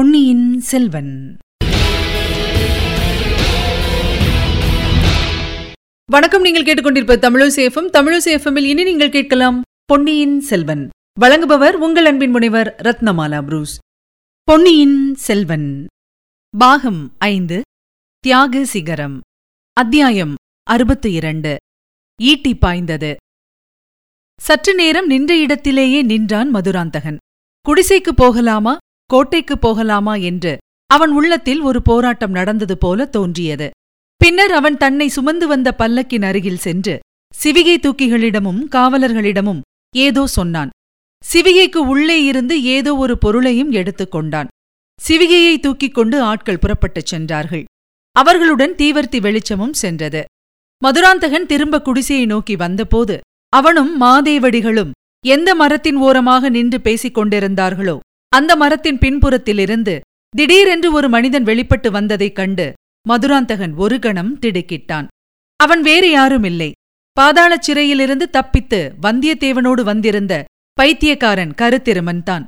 பொன்னியின் செல்வன். வணக்கம் நீங்கள் கேட்டுக்கொண்டிருப்ப தமிழசேஃபம் தமிழசேஃபமில் இனி நீங்கள் கேட்கலாம் பொன்னியின் செல்வன். வழங்குபவர் உங்கள் அன்பின் முனைவர் ரத்னமாலா புரூஸ். பொன்னியின் செல்வன். பாகம் ஐந்து தியாக சிகரம். அத்தியாயம் அறுபத்து இரண்டு. ஈட்டி பாய்ந்தது. சற்று நேரம் நின்ற இடத்திலேயே நின்றான் மதுராந்தகன். குடிசைக்கு போகலாமா? கோட்டைக்கு போகலாமா என்று அவன் உள்ளத்தில் ஒரு போராட்டம் நடந்தது போல தோன்றியது. பின்னர் அவன் தன்னை சுமந்து வந்த பல்லக்கின் அருகில் சென்று சிவிகை தூக்கிகளிடமும் காவலர்களிடமும் ஏதோ சொன்னான். சிவிகைக்கு உள்ளே இருந்து ஏதோ ஒரு பொருளையும் எடுத்துக் கொண்டான். சிவிகையை தூக்கிக் கொண்டு ஆட்கள் புறப்பட்டுச் சென்றார்கள். அவர்களுடன் தீவர்த்தி வெளிச்சமும் சென்றது. மதுராந்தகன் திரும்ப குடிசையை நோக்கி வந்தபோது அவனும் மாதேவடிகளும் எந்த மரத்தின் ஓரமாக நின்று பேசிக் கொண்டிருந்தார்களோ அந்த மரத்தின் பின்புறத்திலிருந்து திடீரென்று ஒரு மனிதன் வெளிப்பட்டு வந்ததைக் கண்டு மதுராந்தகன் ஒரு கணம் திடுக்கிட்டான். அவன் வேறு யாரும் இல்லை பாதாளச் சிறையிலிருந்து தப்பித்து வந்தியத்தேவனோடு வந்திருந்த பைத்தியக்காரன் கருத்திருமன்தான்.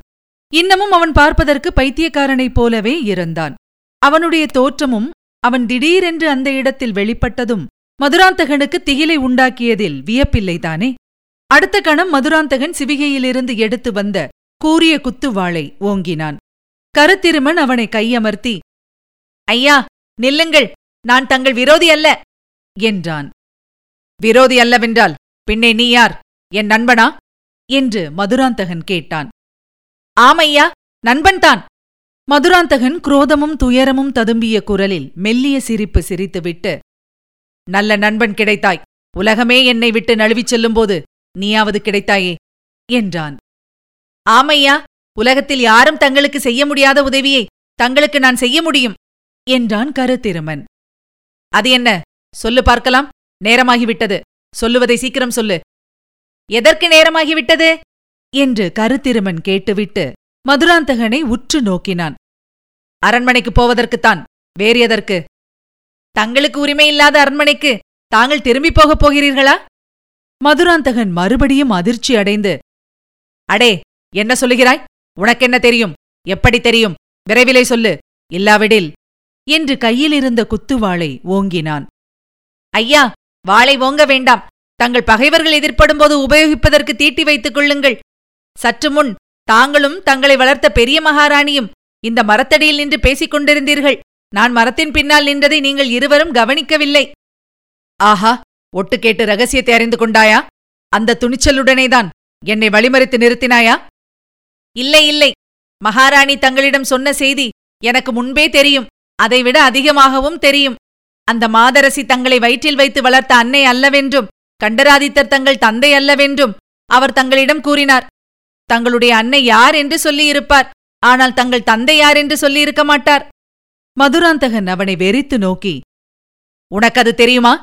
இன்னமும் அவன் பார்ப்பதற்கு பைத்தியக்காரனைப் போலவே இருந்தான். அவனுடைய தோற்றமும் அவன் திடீரென்று அந்த இடத்தில் வெளிப்பட்டதும் மதுராந்தகனுக்கு திகிலை உண்டாக்கியதில் வியப்பில்லைதானே? அடுத்த கணம் மதுராந்தகன் சிவிகையிலிருந்து எடுத்து வந்த கூறிய குத்துவாளை ஓங்கினான். கருத்திருமன் அவனை கையமர்த்தி ஐயா நில்லுங்கள். நான் தங்கள் விரோதி அல்ல என்றான். விரோதி அல்லவென்றால் பின்னே நீ யார்? என் நண்பனா? என்று மதுராந்தகன் கேட்டான். ஆமையா நண்பன்தான் மதுராந்தகன் குரோதமும் துயரமும் ததும்பிய குரலில் மெல்லிய சிரிப்பு சிரித்துவிட்டு நல்ல நண்பன் கிடைத்தாய். உலகமே என்னை விட்டு நழுவிச் செல்லும்போது நீயாவது கிடைத்தாயே என்றான். ஆமையா உலகத்தில் யாரும் தங்களுக்கு செய்ய முடியாத உதவியை தங்களுக்கு நான் செய்ய முடியும்? என்றான் கருத்திருமன். அது என்ன? சொல்லு பார்க்கலாம். நேரமாகிவிட்டது. சொல்லுவதை சீக்கிரம் சொல்லு. எதற்கு நேரமாகிவிட்டது? என்று கருத்திருமன் கேட்டுவிட்டு மதுராந்தகனை உற்று நோக்கினான். அரண்மனைக்குப் போவதற்குத்தான். வேறு எதற்கு? தங்களுக்கு உரிமையில்லாத அரண்மனைக்கு தாங்கள் திரும்பிப் போகப் போகிறீர்களா? மதுராந்தகன் மறுபடியும் அதிர்ச்சி அடைந்து அடே என்ன சொல்லுகிறாய்? உனக்கென்ன தெரியும்? எப்படி தெரியும்? விரைவிலே சொல்லு. இல்லாவிடில். என்று கையிலிருந்த குத்துவாளை ஓங்கினான். ஐயா வாளை ஓங்க வேண்டாம். தங்கள் பகைவர்கள் எதிர்ப்படும்போது உபயோகிப்பதற்கு தீட்டி வைத்துக் கொள்ளுங்கள். சற்று முன் தாங்களும் தங்களை வளர்த்த பெரிய மகாராணியும் இந்த மரத்தடியில் நின்று பேசிக் கொண்டிருந்தீர்கள். நான் மரத்தின் பின்னால் நின்றதை நீங்கள் இருவரும் கவனிக்கவில்லை. ஆஹா ஒட்டு கேட்டு ரகசியத்தை அறிந்து கொண்டாயா? அந்த துணிச்சலுடனேதான் என்னை வழிமறித்து நிறுத்தினாயா? இல்லை இல்லை. மகாராணி தங்களிடம் சொன்ன செய்தி எனக்கு முன்பே தெரியும். அதைவிட அதிகமாகவும் தெரியும். அந்த மாதரசி தங்களை வயிற்றில் வைத்து வளர்த்த அன்னை அல்லவென்றும் கண்டராதித்தர் தங்கள் தந்தை அல்லவென்றும் அவர் தங்களிடம் கூறினார். தங்களுடைய அன்னை யார் என்று சொல்லியிருப்பார். ஆனால் தங்கள் தந்தை யார் என்று சொல்லியிருக்க மாட்டார். மதுராந்தகன் அவனை வெறித்து நோக்கி உனக்கு அது தெரியுமா?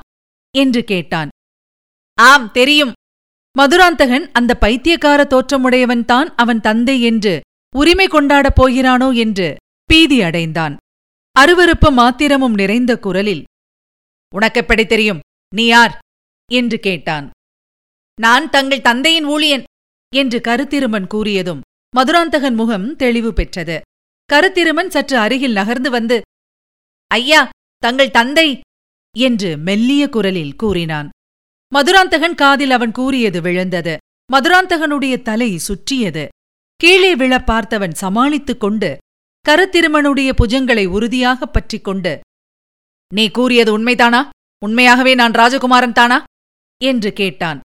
என்று கேட்டான். ஆம் தெரியும். மதுராந்தகன் அந்த பைத்தியக்கார தோற்றமுடையவன்தான் அவன் தந்தை என்று உரிமை கொண்டாடப் போகிறானோ என்று பீதி அடைந்தான். அருவருப்பு மாத்திரமும் நிறைந்த குரலில் உனக்கெப்படி தெரியும்? நீ யார்? என்று கேட்டான். நான் தங்கள் தந்தையின் ஊழியன் என்று கருத்திருமன் கூறியதும் மதுராந்தகன் முகம் தெளிவு பெற்றது. கருத்திருமன் சற்று அருகில் நகர்ந்து வந்து ஐயா தங்கள் தந்தை என்று மெல்லிய குரலில் கூறினான். மதுராந்தகன் காதில் அவன் கூறியது விழுந்தது. மதுராந்தகனுடைய தலை சுற்றியது. கீழே விழ பார்த்தவன் சமாளித்துக் கொண்டு கருத்திருமனுடைய புஜங்களை உறுதியாகப் பற்றிக் கொண்டு நீ கூறியது உண்மைதானா? உண்மையாகவே நான் ராஜகுமாரன் தானா? என்று கேட்டான்.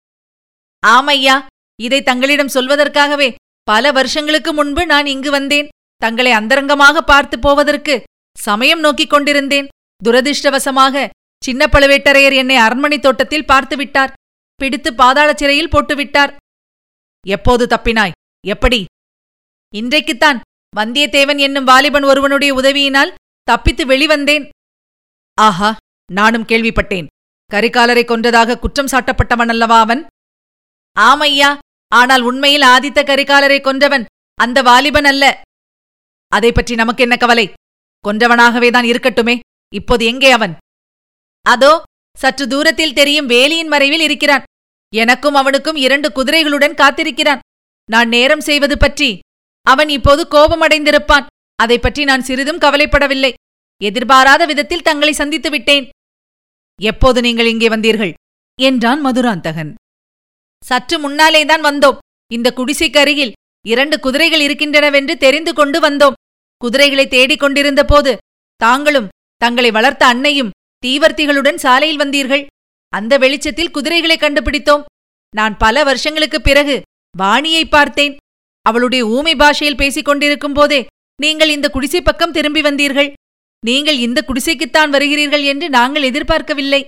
ஆமையா இதை தங்களிடம் சொல்வதற்காகவே பல வருஷங்களுக்கு முன்பு நான் இங்கு வந்தேன். தங்களை அந்தரங்கமாக பார்த்து போவதற்கு சமயம் நோக்கிக் கொண்டிருந்தேன். துரதிர்ஷ்டவசமாக சின்ன பழுவேட்டரையர் என்னை அரண்மனை தோட்டத்தில் பார்த்துவிட்டார் பிடித்து பாதாளச் சிறையில் போட்டுவிட்டார் எப்போது தப்பினாய்? எப்படி? இன்றைக்குத்தான் வந்தியத்தேவன் என்னும் வாலிபன் ஒருவனுடைய உதவியினால் தப்பித்து வெளிவந்தேன். ஆஹா நானும் கேள்விப்பட்டேன். கரிகாலரை கொன்றதாக குற்றம் சாட்டப்பட்டவன் அல்லவா அவன்? ஆமையா ஆனால் உண்மையில் ஆதித்த கரிகாலரை கொன்றவன் அந்த வாலிபன் அல்ல. அதை பற்றி நமக்கு என்ன கவலை? கொன்றவனாகவேதான் இருக்கட்டுமே. இப்போது எங்கே அவன்? அதோ சற்று தூரத்தில் தெரியும் வேலியின் மறைவில் இருக்கிறான். எனக்கும் அவனுக்கும் இரண்டு குதிரைகளுடன் காத்திருக்கிறான். நான் நேரம் செய்வது பற்றி. அவன் இப்போது கோபமடைந்திருப்பான். அதை பற்றி நான் சிறிதும் கவலைப்படவில்லை. எதிர்பாராத விதத்தில் தங்களை சந்தித்து விட்டேன். எப்போது நீங்கள் இங்கே வந்தீர்கள்? என்றான் மதுராந்தகன். சற்று முன்னாலேதான் வந்தோம். இந்த குடிசைக்கு அருகில் இரண்டு குதிரைகள் இருக்கின்றனவென்று தெரிந்து கொண்டு வந்தோம். குதிரைகளை தேடிக் கொண்டிருந்த போது தாங்களும் தங்களை வளர்த்த அன்னையும் தீவர்த்திகளுடன் சாலையில் வந்தீர்கள். அந்த வெளிச்சத்தில் குதிரைகளை கண்டுபிடித்தோம். நான் பல வருஷங்களுக்குப் பிறகு வாணியை பார்த்தேன். அவளுடைய ஊமை பாஷையில் பேசிக் கொண்டிருக்கும் போதே நீங்கள் இந்த குடிசை பக்கம் திரும்பி வந்தீர்கள். நீங்கள் இந்த குடிசைக்குத்தான் வருகிறீர்கள் என்று நாங்கள் எதிர்பார்க்கவில்லை.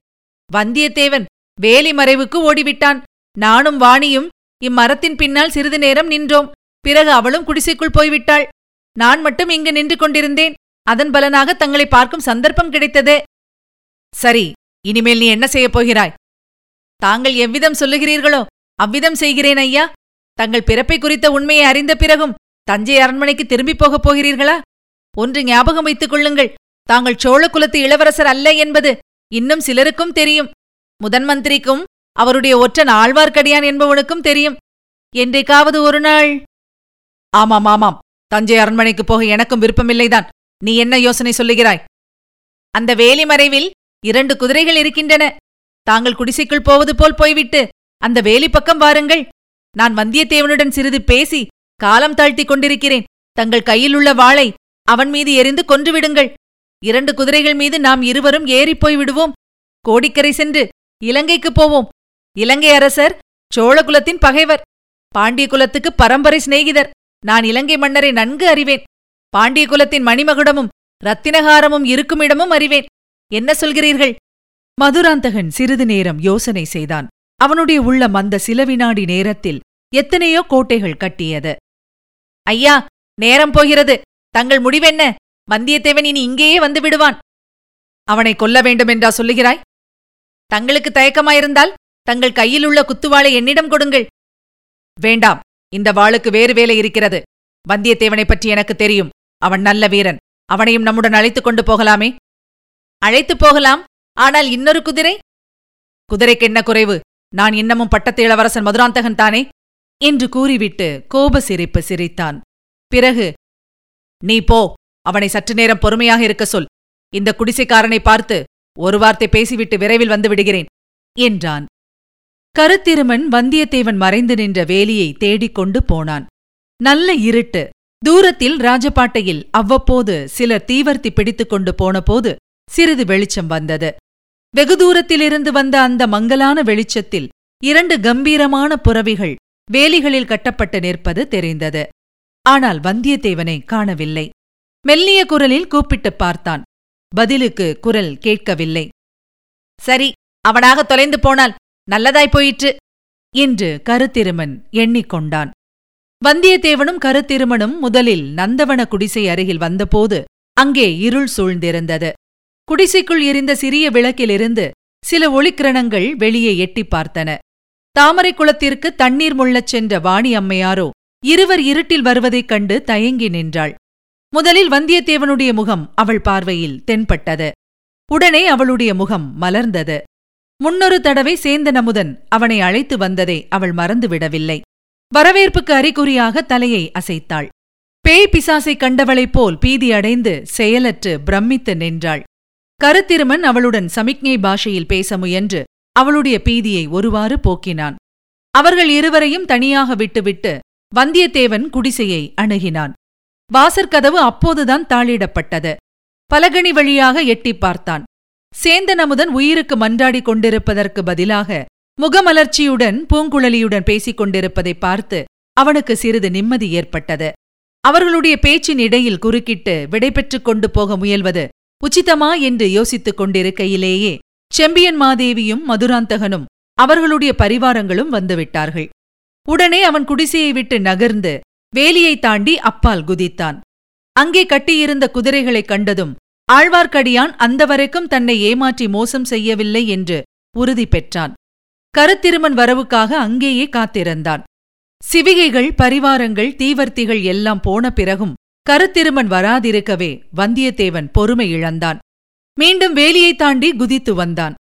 வந்தியத்தேவன் வேலி மறைவுக்கு ஓடிவிட்டான். நானும் வாணியும் இம்மரத்தின் பின்னால் சிறிது நேரம் நின்றோம். பிறகு அவளும் குடிசைக்குள் போய்விட்டாள். நான் மட்டும் இங்கு நின்று கொண்டிருந்தேன். அதன் பலனாக தங்களை பார்க்கும் சந்தர்ப்பம் கிடைத்தது. சரி இனிமேல் நீ என்ன செய்யப் போகிறாய்? தாங்கள் எவ்விதம் சொல்லுகிறீர்களோ அவ்விதம் செய்கிறேன் ஐயா. தங்கள் பிறப்பை குறித்த உண்மையை அறிந்த பிறகும் தஞ்சை அரண்மனைக்கு திரும்பிப் போகப் போகிறீர்களா? ஒன்று ஞாபகம் வைத்துக் கொள்ளுங்கள். தாங்கள் சோழ குலத்து இளவரசர் அல்ல என்பது இன்னும் சிலருக்கும் தெரியும். முதன் மந்திரிக்கும் அவருடைய ஒற்றன் ஆழ்வார்க்கடியான் என்பவனுக்கும் தெரியும். என்றைக்காவது ஒரு நாள். ஆமாம் ஆமாம். தஞ்சை அரண்மனைக்கு போக எனக்கும் விருப்பமில்லைதான். நீ என்ன யோசனை சொல்லுகிறாய்? அந்த வேலி மறைவில் இரண்டு குதிரைகள் இருக்கின்றன. தாங்கள் குடிசைக்குள் போவது போல் போய்விட்டு அந்த வேலி பக்கம் வாருங்கள். நான் வந்தியத்தேவனுடன் சிறிது பேசி காலம் தாழ்த்திக் கொண்டிருக்கிறேன். தங்கள் கையில் உள்ள வாளை அவன் மீது எரிந்து கொன்றுவிடுங்கள். இரண்டு குதிரைகள் மீது நாம் இருவரும் ஏறிப்போய் விடுவோம். கோடிக்கரை சென்று இலங்கைக்குப் போவோம். இலங்கை அரசர் சோழகுலத்தின் பகைவர். பாண்டிய குலத்துக்கு பரம்பரை சிநேகிதர். நான் இலங்கை மன்னரை நன்கு அறிவேன். பாண்டிய குலத்தின் மணிமகுடமும் ரத்தினகாரமும் இருக்குமிடமும் அறிவேன். என்ன சொல்கிறீர்கள்? மதுராந்தகன் சிறிது நேரம் யோசனை செய்தான். அவனுடைய உள்ளம் அந்த சில வினாடி நேரத்தில் எத்தனையோ கோட்டைகள் கட்டியது. ஐயா நேரம் போகிறது. தங்கள் முடிவென்ன? வந்தியத்தேவன் இனி இங்கேயே வந்து விடுவான். அவனை கொல்ல வேண்டுமென்றா சொல்லுகிறாய்? தங்களுக்கு தயக்கமாயிருந்தால் தங்கள் கையில் உள்ள குத்துவாளை என்னிடம் கொடுங்கள். வேண்டாம் இந்த வாளுக்கு வேறு வேலை இருக்கிறது. வந்தியத்தேவனைப் பற்றி எனக்கு தெரியும். அவன் நல்ல வீரன். அவனையும் நம்முடன் அழைத்துக் கொண்டு போகலாமே. அழைத்துப் போகலாம். ஆனால் இன்னொரு குதிரை? குதிரைக்கு என்ன குறைவு? நான் இன்னமும் பட்டத்து இளவரசன் மதுராந்தகன் தானே? என்று கூறிவிட்டு கோப சிரிப்பு சிரித்தான். பிறகு நீ போ அவனை சற்று நேரம் பொறுமையாக இருக்க சொல். இந்த குடிசைக்காரனை பார்த்து ஒரு வார்த்தை பேசிவிட்டு விரைவில் வந்து விடுகிறேன் என்றான். கருத்திருமன் வந்தியத்தேவன் மறைந்து நின்ற வேலியை தேடிக் கொண்டு போனான். நல்ல இருட்டு. தூரத்தில் ராஜபாட்டையில் அவ்வப்போது சிலர் தீவர்த்தி பிடித்துக் கொண்டு போனபோது சிறிது வெளிச்சம் வந்தது. வெகு தூரத்திலிருந்து வந்த அந்த மங்கலான வெளிச்சத்தில் இரண்டு கம்பீரமான புறவிகள் வேலிகளில் கட்டப்பட்டு நிற்பது தெரிந்தது. ஆனால் வந்தியத்தேவனை காணவில்லை. மெல்லிய குரலில் கூப்பிட்டுப் பார்த்தான். பதிலுக்கு குரல் கேட்கவில்லை. சரி அவனாக தொலைந்து போனால் நல்லதாய் போயிற்று என்று கருத்திருமன் எண்ணிக்கொண்டான். வந்தியத்தேவனும் கருத்திருமனும் முதலில் நந்தவன குடிசை அருகில் வந்தபோது அங்கே இருள் சூழ்ந்திருந்தது. குடிசைக்குள் எரிந்த சிறிய விளக்கிலிருந்து சில ஒளிக்கிரணங்கள் வெளியே எட்டிப் பார்த்தன. தாமரை குளத்திற்கு தண்ணீர் முள்ளச் சென்ற வாணி அம்மையாரோ இருவர் இருட்டில் வருவதைக் கண்டு தயங்கி நின்றாள். முதலில் வந்தியத்தேவனுடைய முகம் அவள் பார்வையில் தென்பட்டது. உடனே அவளுடைய முகம் மலர்ந்தது. முன்னொரு தடவை சேந்தன் அமுதன் அவனை அழைத்து வந்ததை அவள் மறந்துவிடவில்லை வரவேற்புக்கு அறிகுறியாக தலையை அசைத்தாள். பேய் பிசாசை கண்டவளைப் போல் பீதியடைந்து செயலற்று பிரமித்து நின்றாள். கருத்திருமன் அவளுடன் சமிக்ஞை பாஷையில் பேச முயன்று அவளுடைய பீதியை ஒருவாறு போக்கினான். அவர்கள் இருவரையும் தனியாக விட்டுவிட்டு வந்தியத்தேவன் குடிசையை அணுகினான். வாசற்கதவு அப்போதுதான் தாளிடப்பட்டது. பலகணி வழியாக எட்டிப் பார்த்தான். சேந்தன் அமுதன் உயிருக்கு மன்றாடிக் கொண்டிருப்பதற்கு பதிலாக முகமலர்ச்சியுடன் பூங்குழலியுடன் பேசிக் கொண்டிருப்பதைப் பார்த்து அவனுக்கு சிறிது நிம்மதி ஏற்பட்டது. அவர்களுடைய பேச்சின் இடையில் குறுக்கிட்டு விடைபெற்றுக் கொண்டு போக முயல்வது உச்சிதமா என்று யோசித்துக் கொண்டிருக்கையிலேயே செம்பியன் மாதேவியும் மதுராந்தகனும் அவர்களுடைய பரிவாரங்களும் வந்துவிட்டார்கள். உடனே அவன் குடிசையை விட்டு நகர்ந்து வேலியை தாண்டி அப்பால் குதித்தான். அங்கே கட்டியிருந்த குதிரைகளைக் கண்டதும் ஆழ்வார்க்கடியான் அந்த வரைக்கும் தன்னை ஏமாற்றி மோசம் செய்யவில்லை என்று உறுதி பெற்றான். கருத்திருமன் வரவுக்காக அங்கேயே காத்திருந்தான். சிவிகைகள் பரிவாரங்கள் தீவர்த்திகள் எல்லாம் போன பிறகும் கருத்திருமன் வராதிருக்கவே வந்தியத்தேவன் பொறுமை இழந்தான். மீண்டும் வேலியைத் தாண்டி குதித்து வந்தான்.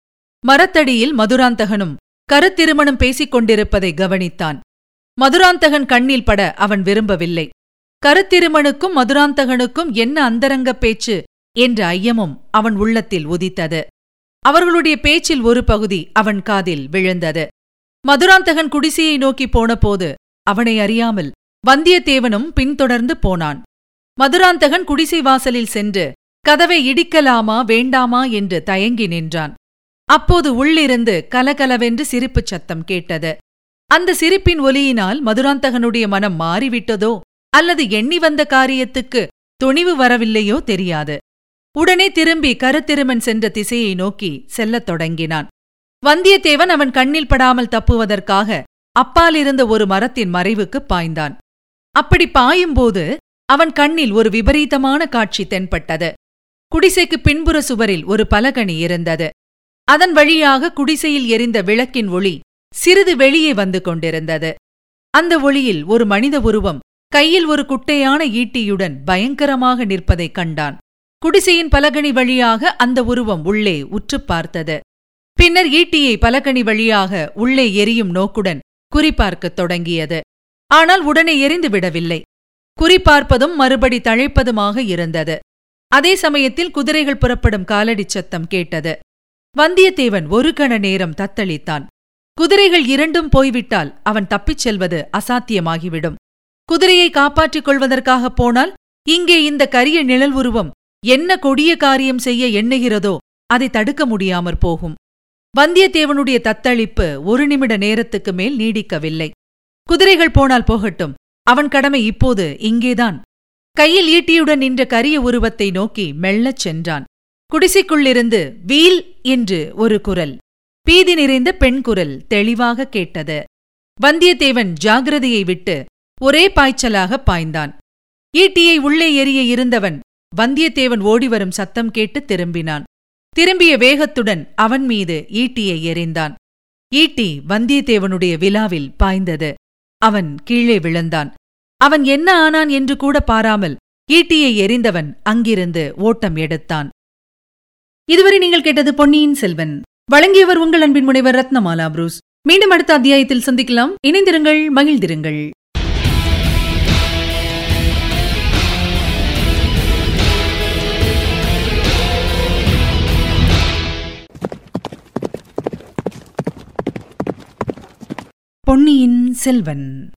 மரத்தடியில் மதுராந்தகனும் கருத்திருமணம் பேசிக் கொண்டிருப்பதை கவனித்தான். மதுராந்தகன் கண்ணில் பட அவன் விரும்பவில்லை. கருத்திருமனுக்கும் மதுராந்தகனுக்கும் என்ன அந்தரங்க பேச்சு என்ற ஐயமும் அவன் உள்ளத்தில் உதித்தது. அவர்களுடைய பேச்சில் ஒரு பகுதி அவன் காதில் விழுந்தது. மதுராந்தகன் குடிசையை நோக்கி போனபோது அவனை அறியாமல் வந்தியத்தேவனும் பின்தொடர்ந்து போனான். மதுராந்தகன் குடிசை வாசலில் சென்று கதவை இடிக்கலாமா வேண்டாமா? என்று தயங்கி நின்றான். அப்போது உள்ளிருந்து கலகலவென்று சிரிப்புச் சத்தம் கேட்டது. அந்த சிரிப்பின் ஒலியினால் மதுராந்தகனுடைய மனம் மாறிவிட்டதோ அல்லது எண்ணி வந்த காரியத்துக்கு துணிவு வரவில்லையோ தெரியாது. உடனே திரும்பி கருத்திருமன் சென்ற திசையை நோக்கி செல்லத் தொடங்கினான். வந்தியத்தேவன் அவன் கண்ணில் படாமல் தப்புவதற்காக அப்பாலிருந்த ஒரு மரத்தின் மறைவுக்குப் பாய்ந்தான். அப்படி பாயும்போது அவன் கண்ணில் ஒரு விபரீதமான காட்சி தென்பட்டது. குடிசைக்கு பின்புற சுவரில் ஒரு பலகணி இருந்தது. அதன் வழியாக குடிசையில் எரிந்த விளக்கின் ஒளி சிறிது வெளியே வந்து கொண்டிருந்தது. அந்த ஒளியில் ஒரு மனித உருவம் கையில் ஒரு குட்டையான ஈட்டியுடன் பயங்கரமாக நிற்பதைக் கண்டான். குடிசையின் பலகணி வழியாக அந்த உருவம் உள்ளே உற்றுப் பார்த்தது. பின்னர் ஈட்டியை பலகணி வழியாக உள்ளே எரியும் நோக்குடன் குறிபார்க்கத் தொடங்கியது. ஆனால் உடனே எரிந்துவிடவில்லை குறிப்பார்ப்பதும் மறுபடி தழைப்பதுமாக இருந்தது. அதே சமயத்தில் குதிரைகள் புறப்படும் காலடிச் சத்தம் கேட்டது. வந்தியத்தேவன் ஒரு கண நேரம் தத்தளித்தான். குதிரைகள் இரண்டும் போய்விட்டால் அவன் தப்பிச் செல்வது அசாத்தியமாகிவிடும். குதிரையை காப்பாற்றிக் கொள்வதற்காகப் போனால் இங்கே இந்த கரிய நிழல் உருவம் என்ன கொடிய காரியம் செய்ய எண்ணுகிறதோ அதை தடுக்க முடியாமற் போகும். வந்தியத்தேவனுடைய தத்தளிப்பு ஒரு நிமிட நேரத்துக்கு மேல் நீடிக்கவில்லை. குதிரைகள் போனால் போகட்டும். அவன் கடமை இப்போது இங்கேதான். கையில் ஈட்டியுடன் நின்ற கரிய உருவத்தை நோக்கி மெல்லச் சென்றான். குடிசைக்குள்ளிருந்து வீல் என்று ஒரு குரல் பீதி நிறைந்த பெண் குரல் தெளிவாக கேட்டது. வந்தியத்தேவன் ஜாகிரதையை விட்டு ஒரே பாய்ச்சலாக பாய்ந்தான். ஈட்டியை உள்ளே எரிய இருந்தவன் வந்தியத்தேவன் ஓடிவரும் சத்தம் கேட்டு திரும்பினான். திரும்பிய வேகத்துடன் அவன் மீது ஈட்டியை எறிந்தான். ஈட்டி வந்தியத்தேவனுடைய விழாவில் பாய்ந்தது. அவன் கீழே விழுந்தான். அவன் என்ன ஆனான் என்று கூட பாராமல் ஈட்டியை எறிந்தவன் அங்கிருந்து ஓட்டம் எடுத்தான். இதுவரை நீங்கள் கேட்டது பொன்னியின் செல்வன். வழங்கியவர் உங்கள் அன்பின் முனைவர் ரத்னமாலா புரூஸ். மீண்டும் அடுத்த அத்தியாயத்தில் சந்திக்கலாம். இணைந்திருங்கள் மகிழ்ந்திருங்கள். பொன்னியின் செல்வன்.